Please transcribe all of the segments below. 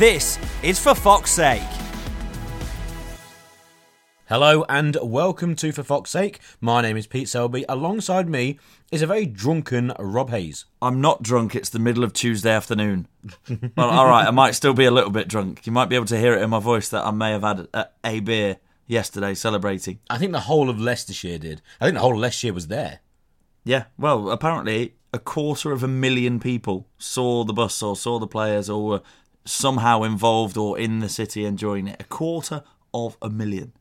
This is For Fox's Sake. Hello and welcome to For Fox's Sake. My name is Pete Selby. Alongside me is a very drunken Rob Hayes. I'm not drunk. It's the middle of Tuesday afternoon. well, all right, I might still be a little bit drunk. You might be able to hear it in my voice that I may have had a, a beer yesterday celebrating. I think the whole of Leicestershire did. I think the whole of Leicestershire was there. Yeah, well, apparently a quarter of a million people saw the bus or saw the players or were somehow involved or in the city enjoying it. A quarter of a million.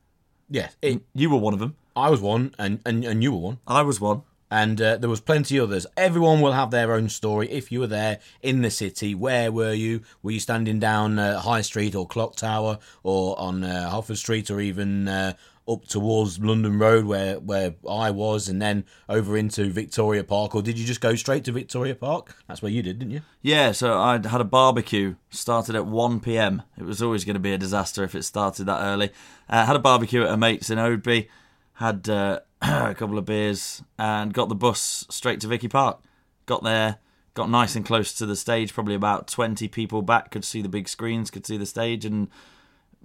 Yes, it, You were one of them. I was one, and, and, and you were one. I was one. and uh, there was plenty others. Everyone will have their own story. If you were there in the city, where were you? Were you standing down uh, High Street or Clock Tower, or on uh, Hofford Street, or even uh, up towards London Road, where where I was, and then over into Victoria Park? Or did you just go straight to Victoria Park? That's where you did, didn't you? Yeah, so I had a barbecue. Started at 1 p.m. It was always going to be a disaster if it started that early. Uh, had a barbecue at a mate's in Oadby. Had uh, a couple of beers and got the bus straight to Vicky Park. Got there, got nice and close to the stage. Probably about 20 people back. Could see the big screens, could see the stage, and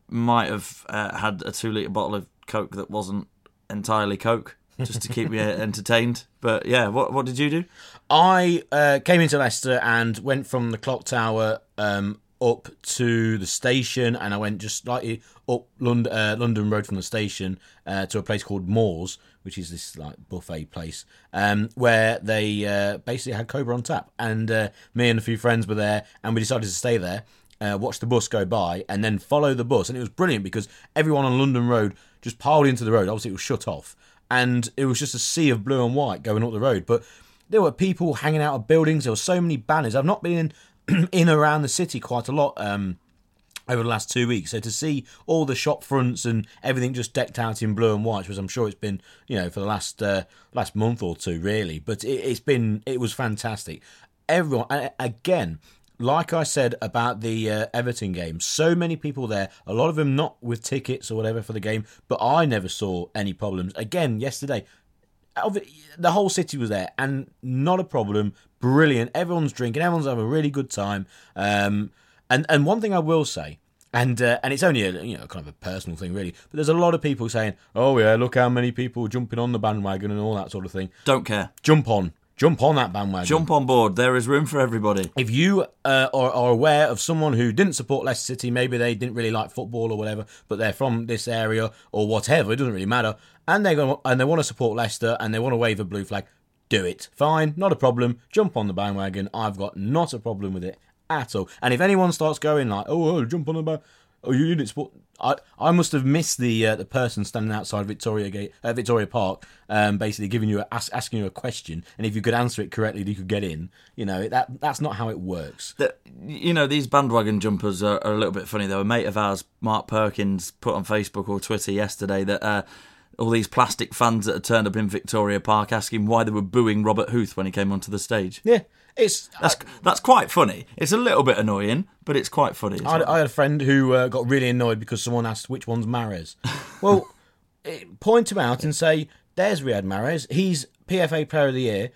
might have uh, had a two litre bottle of Coke that wasn't entirely Coke. Just to keep me entertained, but yeah. What what did you do? I uh, came into Leicester and went from the clock tower um, up to the station, and I went just slightly up London, uh, London Road from the station uh, to a place called Moores, which is this like buffet place, um, where they uh, basically had Cobra on tap, and uh, me and a few friends were there, and we decided to stay there. Uh, watch the bus go by and then follow the bus, and it was brilliant because everyone on London Road just piled into the road. Obviously, it was shut off, and it was just a sea of blue and white going up the road. But there were people hanging out of buildings. There were so many banners. I've not been in, in around the city quite a lot um, over the last two weeks. So to see all the shop fronts and everything just decked out in blue and white, which I'm sure it's been, you know, for the last uh, last month or two, really. But it, it's been, it was fantastic. Everyone, again. Like I said about the uh, Everton game, so many people there, a lot of them not with tickets or whatever for the game, but I never saw any problems. Again, yesterday, the whole city was there and not a problem. Brilliant. Everyone's drinking. Everyone's having a really good time. Um and and one thing i will say and uh, and it's only a you know kind of a personal thing really but there's a lot of people saying oh yeah look how many people jumping on the bandwagon and all that sort of thing. Don't care. jump on jump on that bandwagon Jump on board. There is room for everybody. if you uh, are, are aware of someone who didn't support Leicester City, maybe they didn't really like football or whatever, but they're from this area or whatever, it doesn't really matter, and they and they want to support Leicester and they want to wave a blue flag, do it. Fine, not a problem. Jump on the bandwagon. I've got not a problem with it at all. And if anyone starts going like, oh, oh jump on the band. Oh, you didn't support. I I must have missed the uh, the person standing outside Victoria Gate, uh, Victoria Park, um, basically giving you a, ask, asking you a question, and if you could answer it correctly, you could get in. You know that that's not how it works. that you know these bandwagon jumpers are, are a little bit funny though. A mate of ours, Mark Perkins, put on Facebook or Twitter yesterday that uh, all these plastic fans that had turned up in Victoria Park asking why they were booing Robert Huth when he came onto the stage. Yeah, it's. That's that's quite funny. It's a little bit annoying, but it's quite funny. I. I had a friend who uh, got really annoyed because someone asked which one's Mahrez. Well, point him out and say, "There's Riyad Mahrez. He's PFA Player of the Year.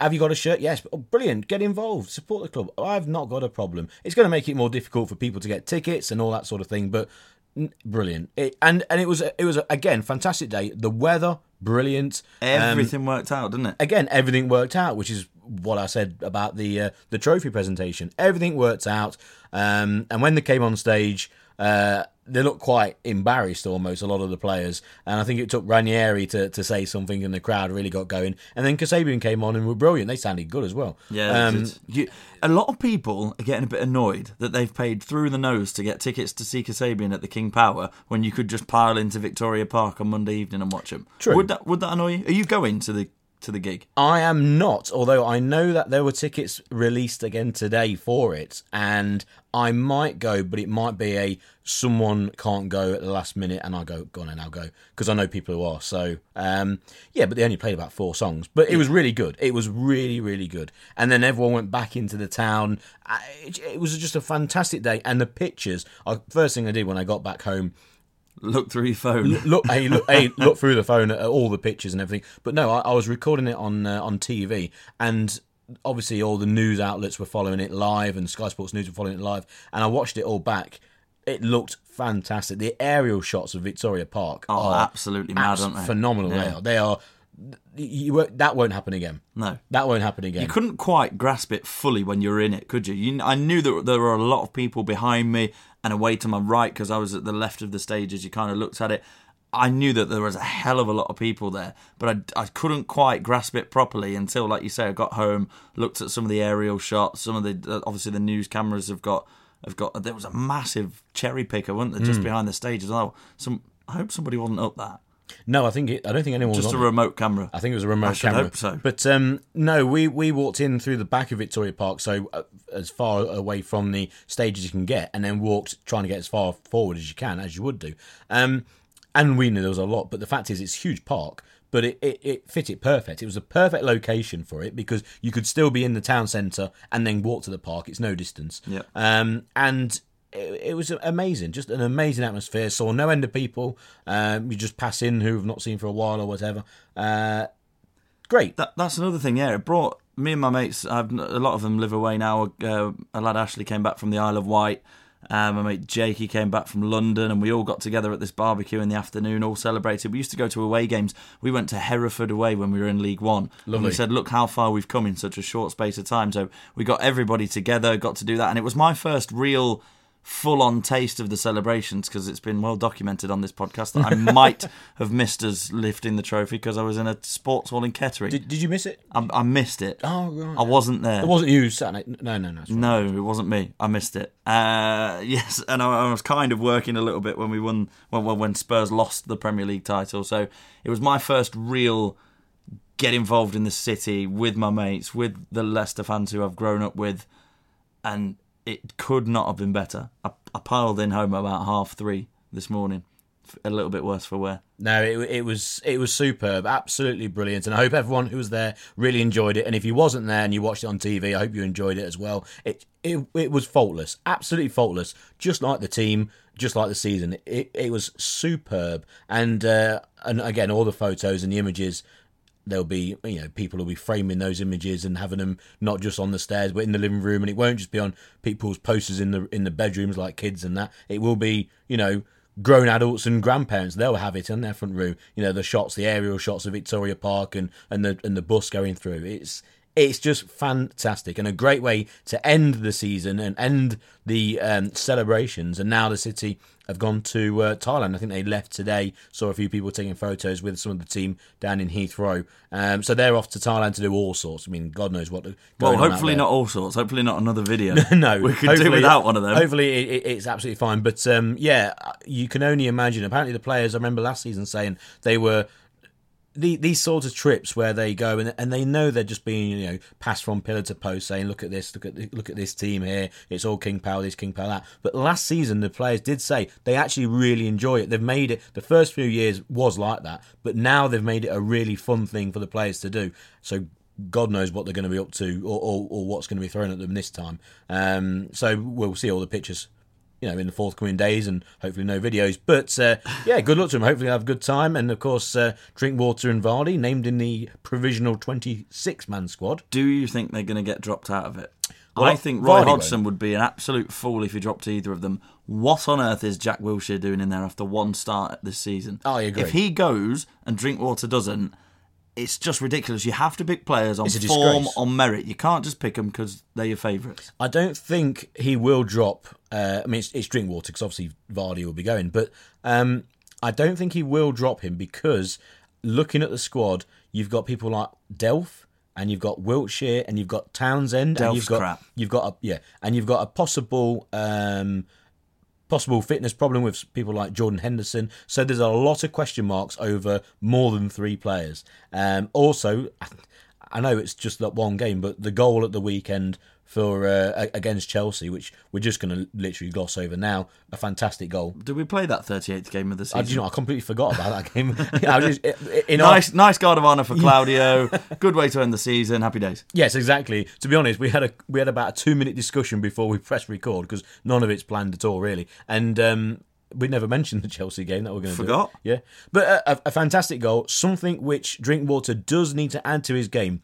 Have you got a shirt? Yes. Oh, brilliant. Get involved. Support the club. I've not got a problem. It's going to make it more difficult for people to get tickets and all that sort of thing, but n- brilliant. It, and and it was it was again fantastic day. The weather brilliant. Um, Everything worked out, didn't it? again, everything worked out, which is what I said about the uh, the trophy presentation. Everything worked out, um, and when they came on stage, uh, they looked quite embarrassed almost. A lot of the players, and I think it took Ranieri to, to say something, and the crowd really got going. And then Kasabian came on and were brilliant. They sounded good as well. Yeah, Um. You, a lot of people are getting a bit annoyed that they've paid through the nose to get tickets to see Kasabian at the King Power when you could just pile into Victoria Park on Monday evening and watch him. True. Would that would that annoy you? Are you going to the to the gig? I am not, although I know that there were tickets released again today for it, and I might go, but it might be a someone can't go at the last minute, and I go, go on, and I'll go because I know people who are. So, um, yeah, but they only played about four songs, but it was really good. It was really, really good, and then everyone went back into the town. It, it was just a fantastic day, and the pictures. I, first thing I did when I got back home Look through your phone. look, hey, look, hey, look through the phone at all the pictures and everything. But no, I, I was recording it on uh, on TV, and obviously all the news outlets were following it live, and Sky Sports News were following it live, and I watched it all back. It looked fantastic. The aerial shots of Victoria Park Oh, are absolutely mad, abs- aren't they? phenomenal. They are. They are. You, that won't happen again. No. That won't happen again. You couldn't quite grasp it fully when you were in it, could you? you I knew that there were a lot of people behind me and away to my right because I was at the left of the stage as you kind of looked at it. I knew that there was a hell of a lot of people there, but I, I couldn't quite grasp it properly until, like you say, I got home, looked at some of the aerial shots. Some of the obviously the news cameras have got have got. There was a massive cherry picker, wasn't there, just Hmm. behind the stage as well. Some I hope somebody wasn't up that. No, I think it, I don't think anyone was Just a remote camera. I think it was a remote I should camera. hope so. But um, no, we, we walked in through the back of Victoria Park, so uh, as far away from the stage as you can get, and then walked trying to get as far forward as you can, as you would do. Um, and we knew there was a lot, but the fact is, it's a huge park. But it, it, it fit it perfect. It was a perfect location for it because you could still be in the town centre and then walk to the park. It's no distance. Yeah. Um, and it, it was amazing, just an amazing atmosphere. Saw no end of people. Um, you just pass in who have not seen for a while or whatever. Uh, great. That, that's another thing. Yeah, it brought me and my mates. I've, a lot of them live away now. Uh, a lad Ashley came back from the Isle of Wight. Um, my mate Jakey came back from London, and we all got together at this barbecue in the afternoon, all celebrated. We used to go to away games. We went to Hereford away when we were in League One. And Lovely. we said, "Look how far we've come in such a short space of time." So we got everybody together, got to do that, and it was my first real full-on taste of the celebrations because it's been well documented on this podcast that I might have missed us lifting the trophy because I was in a sports hall in Kettering. Did, did you miss it? I, I missed it. Oh, right. I wasn't there. It wasn't you, Saturday. No, no, no. No, it wasn't me. I missed it. Uh, yes, and I, I was kind of working a little bit when we won when when- when Spurs lost the Premier League title. So it was my first real get involved in the city with my mates, with the Leicester fans who I've grown up with, and it could not have been better. I, I piled in home about half three this morning, a little bit worse for wear. No, it, it was it was superb, absolutely brilliant, and I hope everyone who was there really enjoyed it. And if you wasn't there and you watched it on TV, I hope you enjoyed it as well. It it, it was faultless, absolutely faultless, just like the team, just like the season. It it was superb, and uh, and again, all the photos and the images. There'll be, you know, people will be framing those images and having them not just on the stairs, but in the living room, and it won't just be on people's posters in the in the bedrooms like kids and that. It will be, you know, grown adults and grandparents. They'll have it in their front room. You know the shots the aerial shots of victoria park and and the and the bus going through. It's it's just fantastic and a great way to end the season and end the um, celebrations and now the city have gone to uh, Thailand I think they left today saw a few people taking photos with some of the team down in Heathrow um, so they're off to Thailand to do all sorts I mean God knows what Well, going on out hopefully not all sorts. Hopefully not another video. no, we could do without one of them. Hopefully, it- it's absolutely fine. But um, yeah, you can only imagine. Apparently, the players. I remember last season saying they were the, these sorts of trips where they go and, and they know they're just being you know passed from pillar to post, saying look at this, look at look at this team here. It's all King Power, this King Power that. But last season, the players did say they actually really enjoy it. They've made it. The first few years was like that, but now they've made it a really fun thing for the players to do. So God knows what they're going to be up to or, or, or what's going to be thrown at them this time. Um, so we'll see all the pictures, you know, in the forthcoming days and hopefully no videos. But uh, yeah, good luck to him. Hopefully, have a good time. And of course, uh, Drinkwater and Vardy named in the provisional 26 man squad. Do you think they're going to get dropped out of it? Well, I think Roy Vardy Hodgson would be an absolute fool if he dropped either of them. What on earth is Jack Wilshere doing in there after one start this season? I agree. If he goes and Drinkwater doesn't, it's just ridiculous. You have to pick players on form, on merit. You can't just pick them because they're your favourites. I don't think he will drop. Uh, I mean, it's, it's Drinkwater because obviously Vardy will be going, but um, I don't think he will drop him because looking at the squad, you've got people like Delph. And you've got Wilshere, and you've got Townsend, and you've got crap. you've got a, yeah, and you've got a possible um, possible fitness problem with people like Jordan Henderson. So there's a lot of question marks over more than three players. Um, also, I know it's just that one game, but the goal at the weekend for uh, against Chelsea, which we're just going to literally gloss over now. A fantastic goal. Did we play that 38th game of the season? I, you know, I completely forgot about that game. yeah, just, in nice, our... nice guard of honour for Claudio. Good way to end the season. Happy days. Yes, exactly. To be honest, we had a we had about a two minute discussion before we pressed record because none of it's planned at all, really. And um, we never mentioned the Chelsea game that we're going to forgot. Do. Yeah, but a, a, fantastic goal, something which Drinkwater does need to add to his game.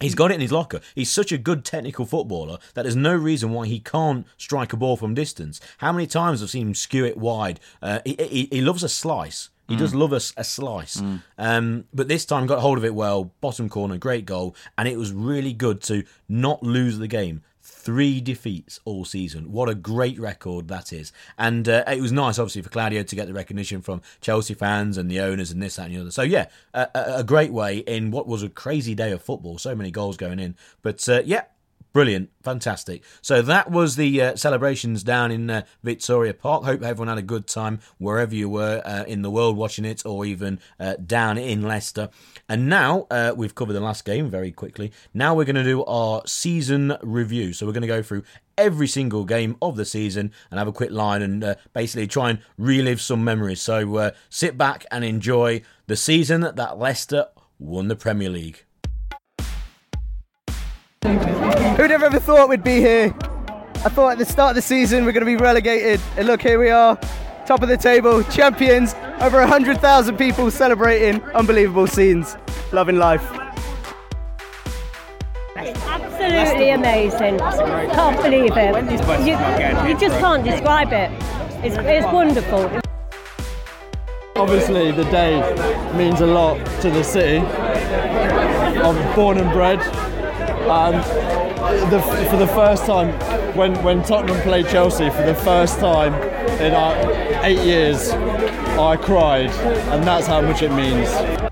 He's got it in his locker. He's such a good technical footballer that there's no reason why he can't strike a ball from distance. How many times I've seen him skew it wide? Uh, he, he, he, loves a slice. He mm. does love a, a slice. Mm. Um, but this time got hold of it well. Bottom corner, great goal. And it was really good to not lose the game three defeats all season. What a great record that is. And uh, it was nice, obviously, for Claudio to get the recognition from Chelsea fans and the owners and this, that, and the other. So, yeah, a, a great way in what was a crazy day of football. So many goals going in. But, uh, yeah, Brilliant, fantastic. So that was the uh, celebrations down in uh, Victoria Park. Hope everyone had a good time wherever you were uh, in the world watching it, or even uh, down in Leicester. And now uh, we've covered the last game very quickly. Now we're going to do our season review. So we're going to go through every single game of the season and have a quick line and uh, basically try and relive some memories. So sit back and enjoy the season that Leicester won the Premier League. Who'd have ever thought we'd be here? I thought at the start of the season we're going to be relegated, and look, here we are, top of the table, champions, over 100,000 people celebrating, unbelievable scenes. Loving life. Absolutely amazing. Can't believe it. You, you just can't describe it. It's, it's wonderful. Obviously, the day means a lot to the city. I'm born and bred, and the, for the first time, when, when Tottenham played Chelsea for the first time in uh, eight years, I cried, and that's how much it means.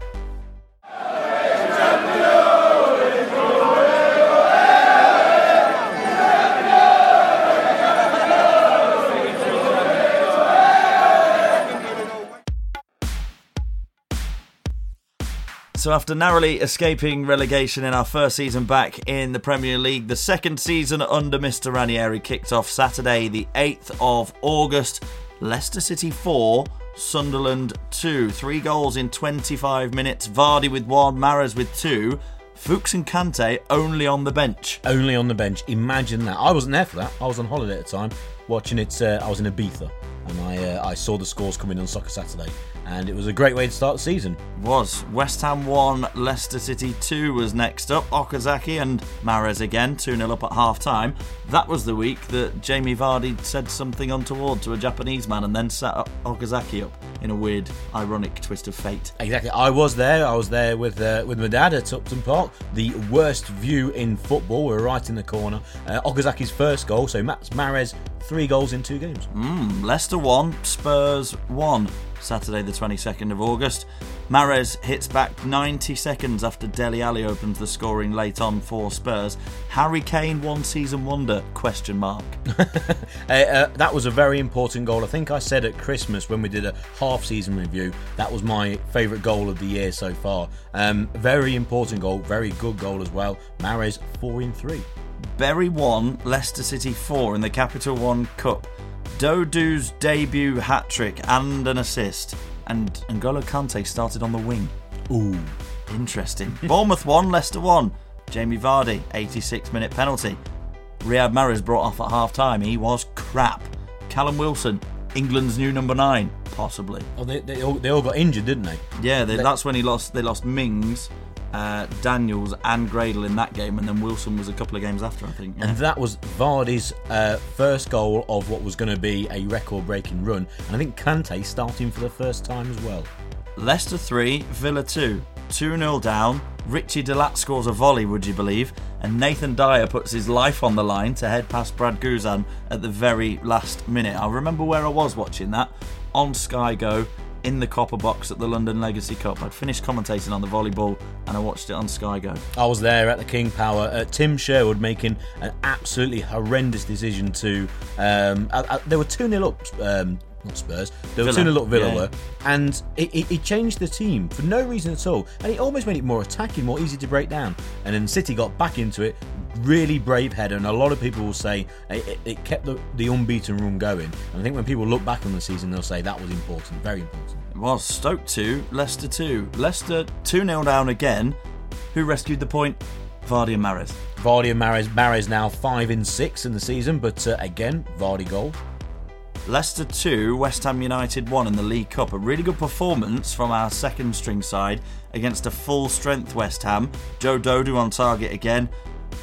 So, after narrowly escaping relegation in our first season back in the Premier League, the second season under Mr. Ranieri kicked off Saturday, the 8th of August. Leicester City 4, Sunderland 2. Three goals in 25 minutes. Vardy with one, Mahrez with two. Fuchs and Kante only on the bench. Only on the bench. Imagine that. I wasn't there for that. I was on holiday at the time, watching it. Uh, I was in Ibiza, and I uh, I saw the scores coming on Soccer Saturday and it was a great way to start the season. Was West Ham 1, Leicester City 2 was next up. Okazaki and Mahrez again, 2 0 up at half time. That was the week that Jamie Vardy said something untoward to a Japanese man and then set Okazaki up in a weird, ironic twist of fate. Exactly. I was there. I was there with uh, with my dad at Upton Park. The worst view in football. We are right in the corner. Uh, Okazaki's first goal. So Mats Mahrez, three goals in two games. Mm, Leicester 1, Spurs 1. Saturday, the 22nd of August. Mahrez hits back 90 seconds after Dele Alli opens the scoring late on for Spurs. Harry Kane one season wonder? Question mark. uh, uh, that was a very important goal. I think I said at Christmas when we did a half season review that was my favourite goal of the year so far. Um, very important goal, very good goal as well. Mahrez four in three. Bury one, Leicester City four in the Capital One Cup. Dodoo's debut hat trick and an assist, and N'Golo Kante started on the wing. Ooh, interesting. Bournemouth 1, Leicester 1. Jamie Vardy, 86 minute penalty. Riyad Mahrez brought off at half time. He was crap. Callum Wilson, England's new number nine, possibly. Oh, they, they, all, they all got injured, didn't they? Yeah, they, that's when he lost. They lost Mings uh, Daniels and Gradel in that game, and then Wilson was a couple of games after, I think. Yeah. And that was Vardy's uh, first goal of what was going to be a record breaking run. And I think Kante starting for the first time as well. Leicester 3, Villa 2. 2 0 down. Richie De Laet scores a volley, would you believe? And Nathan Dyer puts his life on the line to head past Brad Guzan at the very last minute. I remember where I was watching that on Sky Go in the copper box at the London Legacy Cup. I'd finished commentating on the volleyball and I watched it on Sky Go. I was there at the King Power. Uh, Tim Sherwood making an absolutely horrendous decision to. Um, uh, uh, they were 2 0 up. Um, not Spurs. They were Villa, 2 0 up Villa yeah. were. And it, it, it changed the team for no reason at all. And it almost made it more attacking, more easy to break down. And then City got back into it. Really brave header. And a lot of people will say it, it, kept the, the unbeaten run going. And I think when people look back on the season, they'll say that was important, very important. It was Stoke 2, Leicester 2. Leicester 2 0 down again. Who rescued the point? Vardy and Mahrez. Vardy and Mahrez, Mahrez now 5 in 6 in the season, but uh, again, Vardy goal. Leicester 2, West Ham United 1 in the League Cup. A really good performance from our second string side against a full strength West Ham. Joe Dodoo on target again,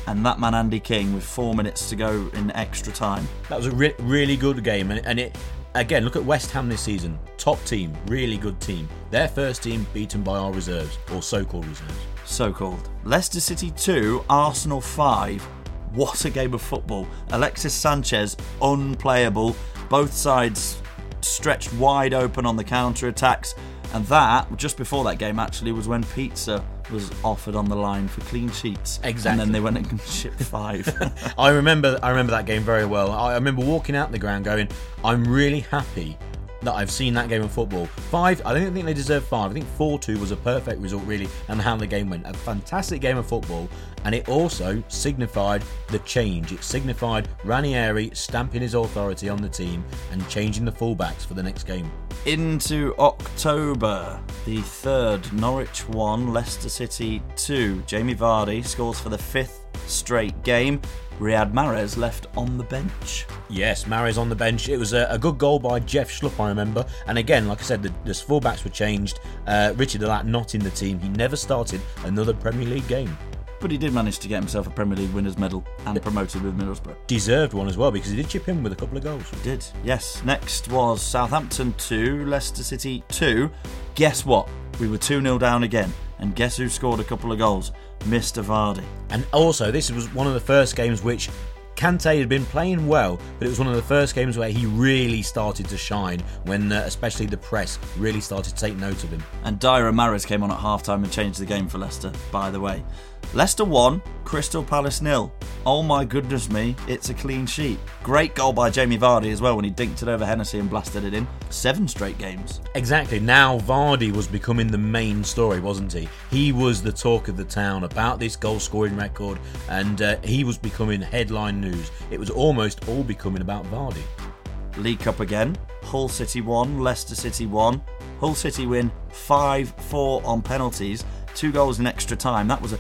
and that man Andy King with four minutes to go in extra time. That was a re- really good game, and, and it again. Look at West Ham this season, top team, really good team. Their first team beaten by our reserves or so-called reserves. So called. Leicester City 2, Arsenal 5. What a game of football. Alexis Sanchez, unplayable. Both sides stretched wide open on the counter attacks. And that, just before that game, actually, was when pizza was offered on the line for clean sheets. Exactly. And then they went and shipped five. I remember, I remember that game very well. I I remember walking out the ground going, "I'm really happy." That I've seen that game of football. Five, I don't think they deserve five. I think 4 2 was a perfect result, really, and how the game went. A fantastic game of football, and it also signified the change. It signified Ranieri stamping his authority on the team and changing the fullbacks for the next game. Into October, the third Norwich 1, Leicester City 2. Jamie Vardy scores for the fifth straight game. Riyad Mahrez left on the bench. Yes, Mahrez on the bench. It was a, a good goal by Jeff Schlupp, I remember. And again, like I said, the, the fullbacks were changed. Uh, Richard De Laet not in the team. He never started another Premier League game. But he did manage to get himself a Premier League winners medal and promoted with Middlesbrough. Deserved one as well because he did chip in with a couple of goals. Did, yes. Next was Southampton 2, Leicester City 2. Guess what? We were 2 0 down again. And guess who scored a couple of goals? Mr. Vardy. And also, this was one of the first games which Kante had been playing well, but it was one of the first games where he really started to shine when, uh, especially the press, really started to take note of him. And Riyad Mahrez came on at half time and changed the game for Leicester, by the way. Leicester 1, Crystal Palace nil. Oh my goodness me, it's a clean sheet. Great goal by Jamie Vardy as well when he dinked it over Hennessy and blasted it in. Seven straight games. Exactly. Now Vardy was becoming the main story, wasn't he? He was the talk of the town about this goal scoring record, and uh, he was becoming headline news. It was almost all becoming about Vardy. League Cup again. Hull City 1, Leicester City 1. Hull City win 5 4 on penalties. Two goals in extra time. That was a,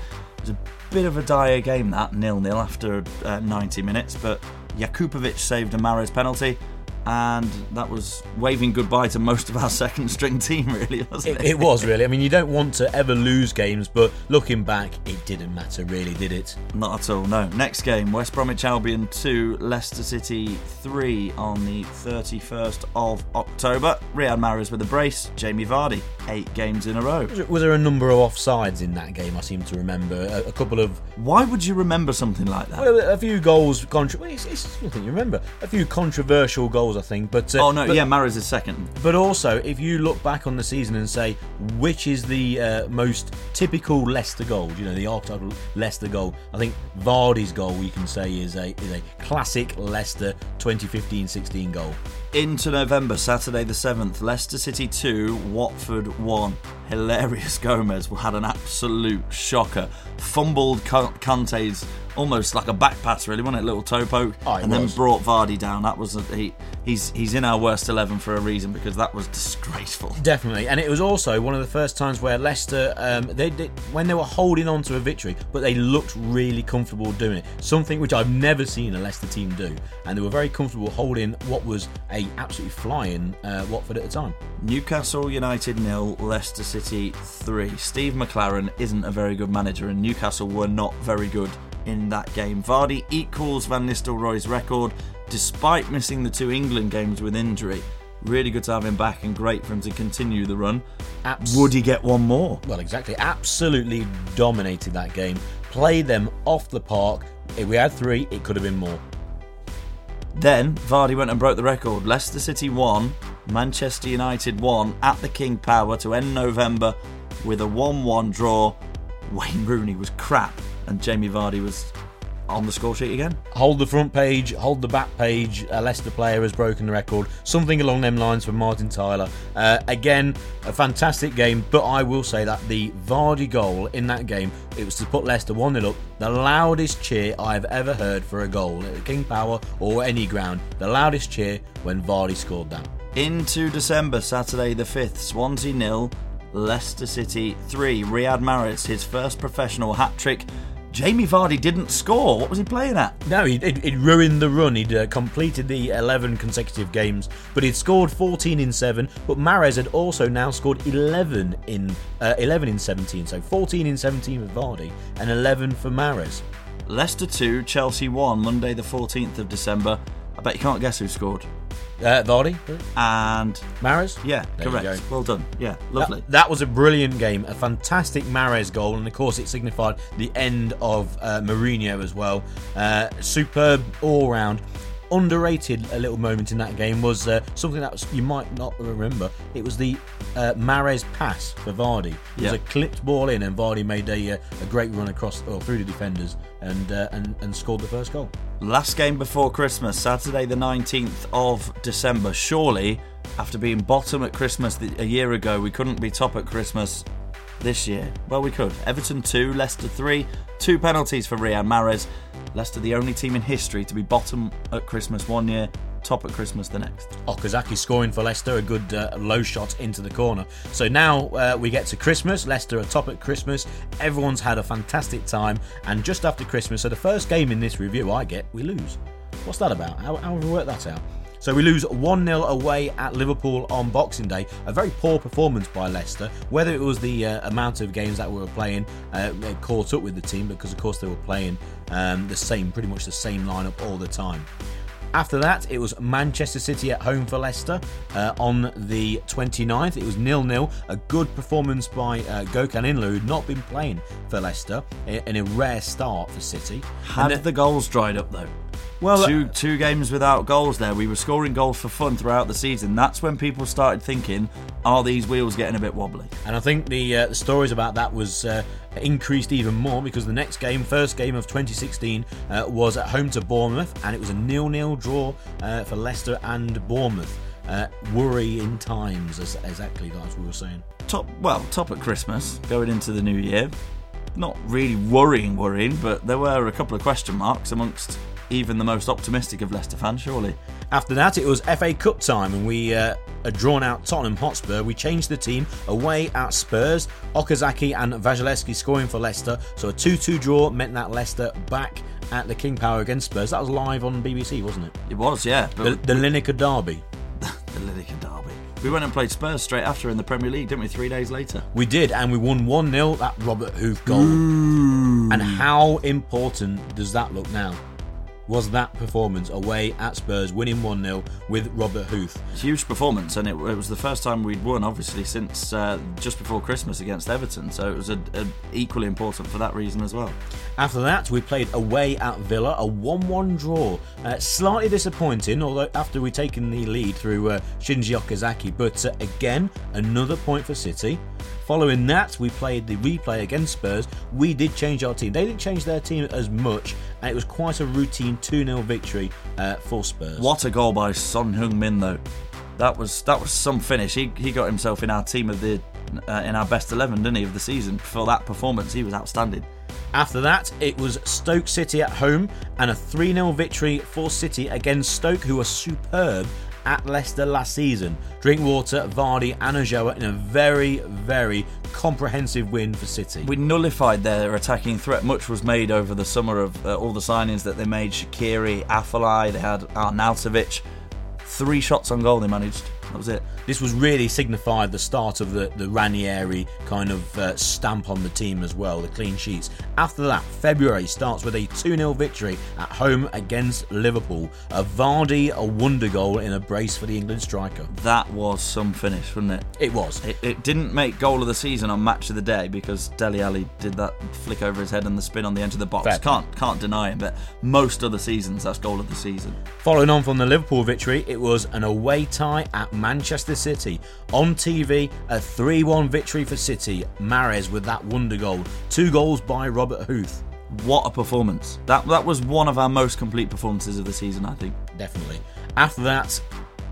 was a bit of a dire game, that nil nil after uh, 90 minutes. But Jakupovic saved a Mahrez penalty. And that was waving goodbye to most of our second string team, really, wasn't It, it? it was really. I mean, you don't want to ever lose games, but looking back, it didn't matter, really, did it? Not at all, no. Next game West Bromwich Albion 2, Leicester City 3 on the 31st of October. Riyad Mahrez with a brace, Jamie Vardy, eight games in a row. Was there- a number of offsides in that game? I seem to remember a, a couple of Why would you remember something like that? well, a few goals. Contra- well, it's, it's nothing you remember. A few controversial goals, I think. But uh, oh no, but- yeah, Mahrez is second. But also, if you look back on the season and say which is the uh, most typical Leicester goal, you know, the archetypal Leicester goal, I think Vardy's goal you can say is a is a classic Leicester 2015-16 goal. Into November, Saturday the 7th, Leicester City 2, Watford 1. Heurelho Gomes had an absolute shocker. Fumbled Kante's almost like a back pass, really, wasn't it? Little toe poke. Oh, and then was. brought Vardy down. That was a, he, he's he's in our worst 11 for a reason because that was disgraceful. Definitely, and it was also one of the first times where Leicester, um, they, they when they were holding on to a victory, but they looked really comfortable doing it. Something which I've never seen a Leicester team do, and they were very comfortable holding what was a absolutely flying uh, Watford at the time. Newcastle United nil, Leicester City 3. Steve McClaren isn't a very good manager, and Newcastle were not very good in that game. Vardy equals Van Nistelrooy's record despite missing the two England games with injury. Really good to have him back and great for him to continue the run. Abs- Would he get one more? Well, exactly. Absolutely dominated that game. Played them off the park. If we had three, it could have been more. Then Vardy went and broke the record. Leicester City won, Manchester United won at the King Power to end November with a 1 1 draw. Wayne Rooney was crap, and Jamie Vardy was on the score sheet again. Hold the front page, hold the back page. A Leicester player has broken the record. Something along them lines for Martin Tyler. Uh, again, a fantastic game, but I will say that the Vardy goal in that game, it was to put Leicester 1 0 up. The loudest cheer I've ever heard for a goal at King Power or any ground. The loudest cheer when Vardy scored that. Into December, Saturday the 5th, Swansea nil, Leicester City 3. Riyad Mahrez, his first professional hat trick. Jamie Vardy didn't score. What was he playing at? No, he'd, he'd, he'd ruined the run. He'd uh, completed the 11 consecutive games, but he'd scored 14 in 7. But Mahrez had also now scored 11 in uh, 11 in 17. So 14 in 17 for Vardy and 11 for Mahrez. Leicester 2, Chelsea 1, Monday the 14th of December. Bet you can't guess who scored. Uh, Vardy, And Mahrez. yeah, There correct. Well done. Yeah, lovely. That, that was a brilliant game, a fantastic Mahrez goal, and of course it signified the end of uh, Mourinho as well. Uh, superb all round. Underrated a little moment in that game was uh, something that was, you might not remember. It was the uh, Mahrez pass for Vardy. It was a clipped ball in, and Vardy made a, uh, a great run across or through the defenders and, uh, and and scored the first goal. Last game before Christmas, Saturday the 19th of December. Surely, after being bottom at Christmas a year ago, we couldn't be top at Christmas this year. Well, we could. Everton 2, Leicester 3, two penalties for Riyad Mahrez. Leicester, the only team in history to be bottom at Christmas one year, top at Christmas the next. Okazaki scoring for Leicester, a good uh, low shot into the corner. So now uh, we get to Christmas. Leicester are top at Christmas. Everyone's had a fantastic time. And just after Christmas, so the first game in this review I get, we lose. What's that about? How, how have we worked that out? So we lose 1 0 away at Liverpool on Boxing Day. A very poor performance by Leicester. Whether it was the uh, amount of games that we were playing uh, caught up with the team, because of course they were playing um, the same, pretty much the same lineup all the time. After that, it was Manchester City at home for Leicester uh, on the 29th. It was nil-nil. A good performance by uh, Gökhan Inler, who'd not been playing for Leicester, in a rare start for City. Had And the goals dried up though? Well, two two games without goals there. We were scoring goals for fun throughout the season. That's when people started thinking, are these wheels getting a bit wobbly? And I think the uh, the stories about that was uh, increased even more because the next game, first game of 2016, uh, was at home to Bournemouth, and it was a nil-nil draw uh, for Leicester and Bournemouth. Uh, worrying times, as exactly as we were saying. top well top at christmas going into the new year not really worrying worrying but there were a couple of question marks amongst even the most optimistic of leicester fans surely After that, it was FA Cup time, and we uh, had drawn out Tottenham Hotspur. We changed the team away at Spurs. Okazaki and Wasilewski scoring for Leicester. So a 2 2 draw meant that Leicester back at the King Power against Spurs. That was live on BBC, wasn't it? it was yeah The, the Lineker Derby. the Lineker derby we went and played spurs straight after in the premier league didn't we three days later We did, and we won 1 0. That Robert Huth goal. And how important does that look now? Was that performance away at Spurs, winning 1 0 with Robert Huth. huge performance and it, it was the first time we'd won obviously since uh, just before christmas against everton so it was a, a equally important for that reason as well After that, we played away at Villa, a 1 1 draw. Uh, slightly disappointing, although after we'd taken the lead through uh, Shinji Okazaki, but uh, again, another point for City. Following that, we played the replay against Spurs. We did change our team. They didn't change their team as much, and it was quite a routine 2 0 victory uh, for Spurs. What a goal by Son Heung-min though. That was that was some finish. He he got himself in our team of the uh, in our best 11, didn't he, of the season for that performance. He was outstanding. After that, it was Stoke City at home and a 3 0 victory for City against Stoke, who were superb at Leicester last season. Drinkwater, Vardy, and Ulloa in a very, very comprehensive win for City. We nullified their attacking threat. Much was made over the summer of uh, all the signings that they made. Shaqiri, Afellay, they had Arnautovic. Three shots on goal they managed. That was it. This was really signified the start of the, the Ranieri kind of uh, stamp on the team as well, the clean sheets. After that, February starts with a 2 0 victory at home against Liverpool. A Vardy, a wonder goal in a brace for the England striker. That was some finish, wasn't it? It was. It, it didn't make goal of the season on match of the day because Dele Alli did that flick over his head and the spin on the edge of the box. Fair. Can't can't deny it, but most other seasons that's goal of the season. Following on from the Liverpool victory, it was an away tie at Manchester City. On TV, a 3 1 victory for City. Mahrez with that wonder goal. Two goals by Robert Huth. What a performance! That that was one of our most complete performances of the season, I think. Definitely. After that,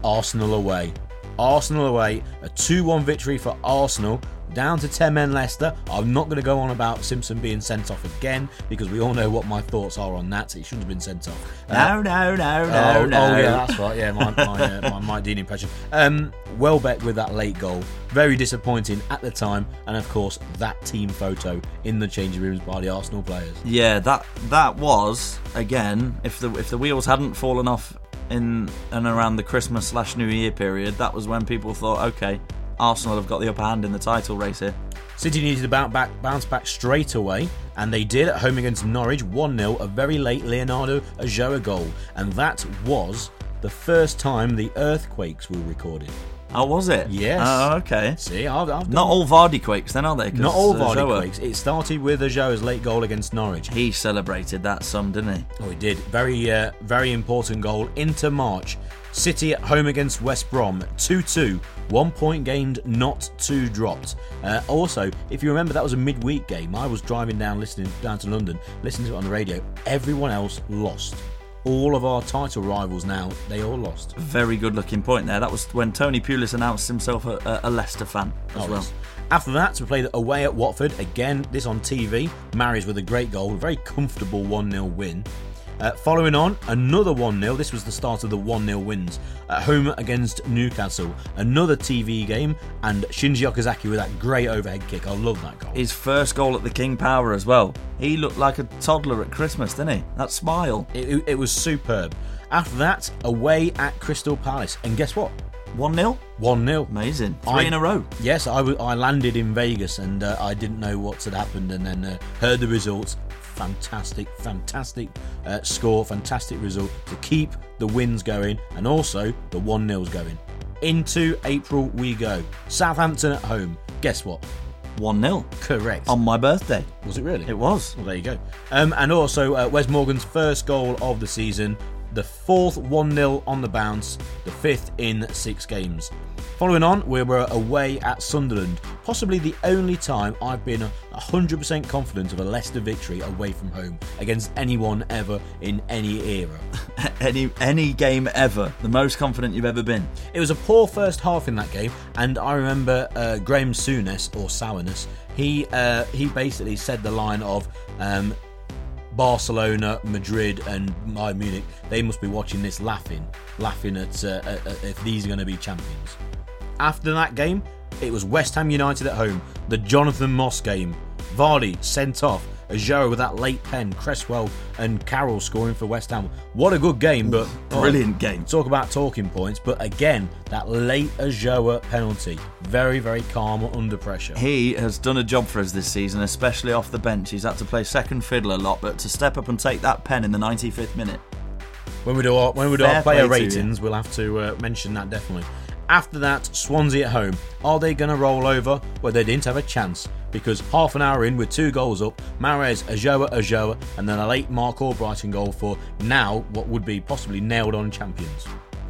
Arsenal away. Arsenal away, a 2 1 victory for Arsenal. Down to 10 men Leicester. I'm not going to go on about Simpson being sent off again because we all know what my thoughts are on that. He shouldn't have been sent off. Uh, No, no, no, Oh, no, no. oh, yeah, that's right. Yeah, my my, uh, my Mike Dean impression. Um, Welbeck with that late goal, very disappointing at the time, and of course that team photo in the changing rooms by the Arsenal players. Yeah, that that was again. If the if the wheels hadn't fallen off in and around the Christmas slash New Year period, that was when people thought, okay, Arsenal have got the upper hand in the title race here. City needed to bounce back, bounce back straight away, and they did at home against Norwich 1 0, a very late Leonardo Ulloa goal, and that was the first time the earthquakes were recorded. Oh, was it? Yes. Oh, okay. See, I've, I've Not all Vardy quakes, then, are they? not all Vardy Zoa, quakes. It started with Ulloa's late goal against Norwich. He celebrated that some, didn't he? Oh, he did. Very, uh, very important goal into March. City at home against West Brom, 2 2. One point gained, not two dropped. Uh, also, if you remember, that was a midweek game. I was driving down, listening down to London, listening to it on the radio. Everyone else lost. All of our title rivals now, they all lost. Very good looking point there. That was when Tony Pulis announced himself a, a- Leicester fan as Oh, well. yes. After that, we played away at Watford. Again, this on TV. Mahrez with a great goal. A very comfortable 1 0 win. Uh, following on, another 1 0. This was the start of the 1 0 wins. At home against Newcastle. Another TV game. And Shinji Okazaki with that great overhead kick. I love that goal. His first goal at the King Power as well. He looked like a toddler at Christmas, didn't he? That smile. It, it- it was superb. After that, away at Crystal Palace. And guess what? 1 0? 1 0. Amazing. Three I- in a row. Yes, I, w- I landed in Vegas and uh, I didn't know what had happened and then uh, heard the results. Fantastic, fantastic uh, score, fantastic result to keep the wins going and also the 1 0s going. Into April we go. Southampton at home. Guess what? 1 0. Correct. On my birthday. was it really? It was. Well, there you go. Um, and also, uh, Wes Morgan's first goal of the season, the fourth 1 0 on the bounce, the fifth in six games. Following on, we were away at Sunderland, possibly the only time I've been 100% confident of a Leicester victory away from home against anyone ever in any era. Any any game ever. The most confident you've ever been. It was a poor first half in that game, and I remember uh, Graham Souness or Sourness. He uh, he basically said the line of um, Barcelona, Madrid, and Bayern Munich. They must be watching this, laughing, laughing at, uh, at, at if these are going to be champions. After that game, it was West Ham United at home, the Jonathan Moss game. Vardy sent off. Ulloa with that late pen, Cresswell and Carroll scoring for West Ham. What a good game, but Brilliant game. Talk about talking points, but again, that late Ulloa penalty. Very, very calm under pressure. He has done a job for us this season, especially off the bench. He's had to play second fiddle a lot, but to step up and take that pen in the 95th minute. When we do our when we do Fair our player play to you. ratings, we'll have to uh, mention that definitely. After that, Swansea at home. Are they going to roll over? Well, they didn't have a chance because half an hour in with two goals up, Mahrez, Ulloa, Ulloa, and then a late Marc Albrighton goal for now what would be possibly nailed on champions.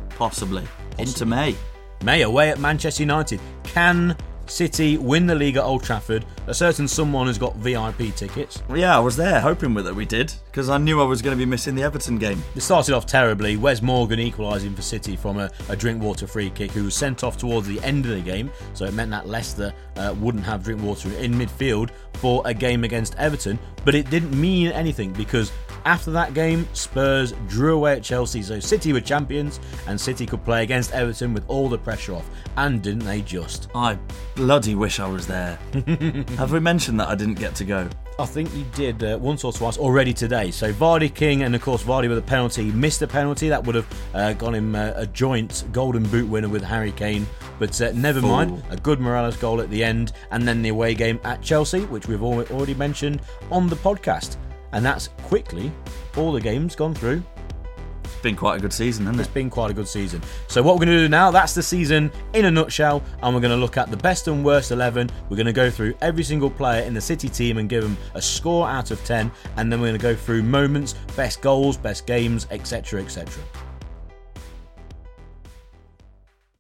Possibly. Into May. May away at Manchester United. Can City win the league at Old Trafford? A certain someone has got VIP tickets. Well, yeah, I was there hoping with it we did, because I knew I was going to be missing the Everton game. It started off terribly. Wes Morgan equalising for City from a, a Drinkwater free kick, who was sent off towards the end of the game. So it meant that Leicester uh, wouldn't have Drinkwater in midfield for a game against Everton. But it didn't mean anything because after that game, Spurs drew away at Chelsea. So City were champions, and City could play against Everton with all the pressure off. And didn't they just? I bloody wish I was there. Have we mentioned that I didn't get to go? I think you did uh, once or twice already today. So Vardy King and of course Vardy with a penalty missed a penalty that would have uh, got him uh, a joint Golden Boot winner with Harry Kane. But uh, never Fool. mind, a good Mirallas goal at the end, and then the away game at Chelsea, which we've already mentioned on the podcast. And that's quickly all the games gone through. It's been quite a good season, hasn't It's It's been quite a good season. So what we're going to do now, that's the season in a nutshell, and we're going to look at the best and worst 11. We're going to go through every single player in the City team and give them a score out of 10, and then we're going to go through moments, best goals, best games, etc., etc.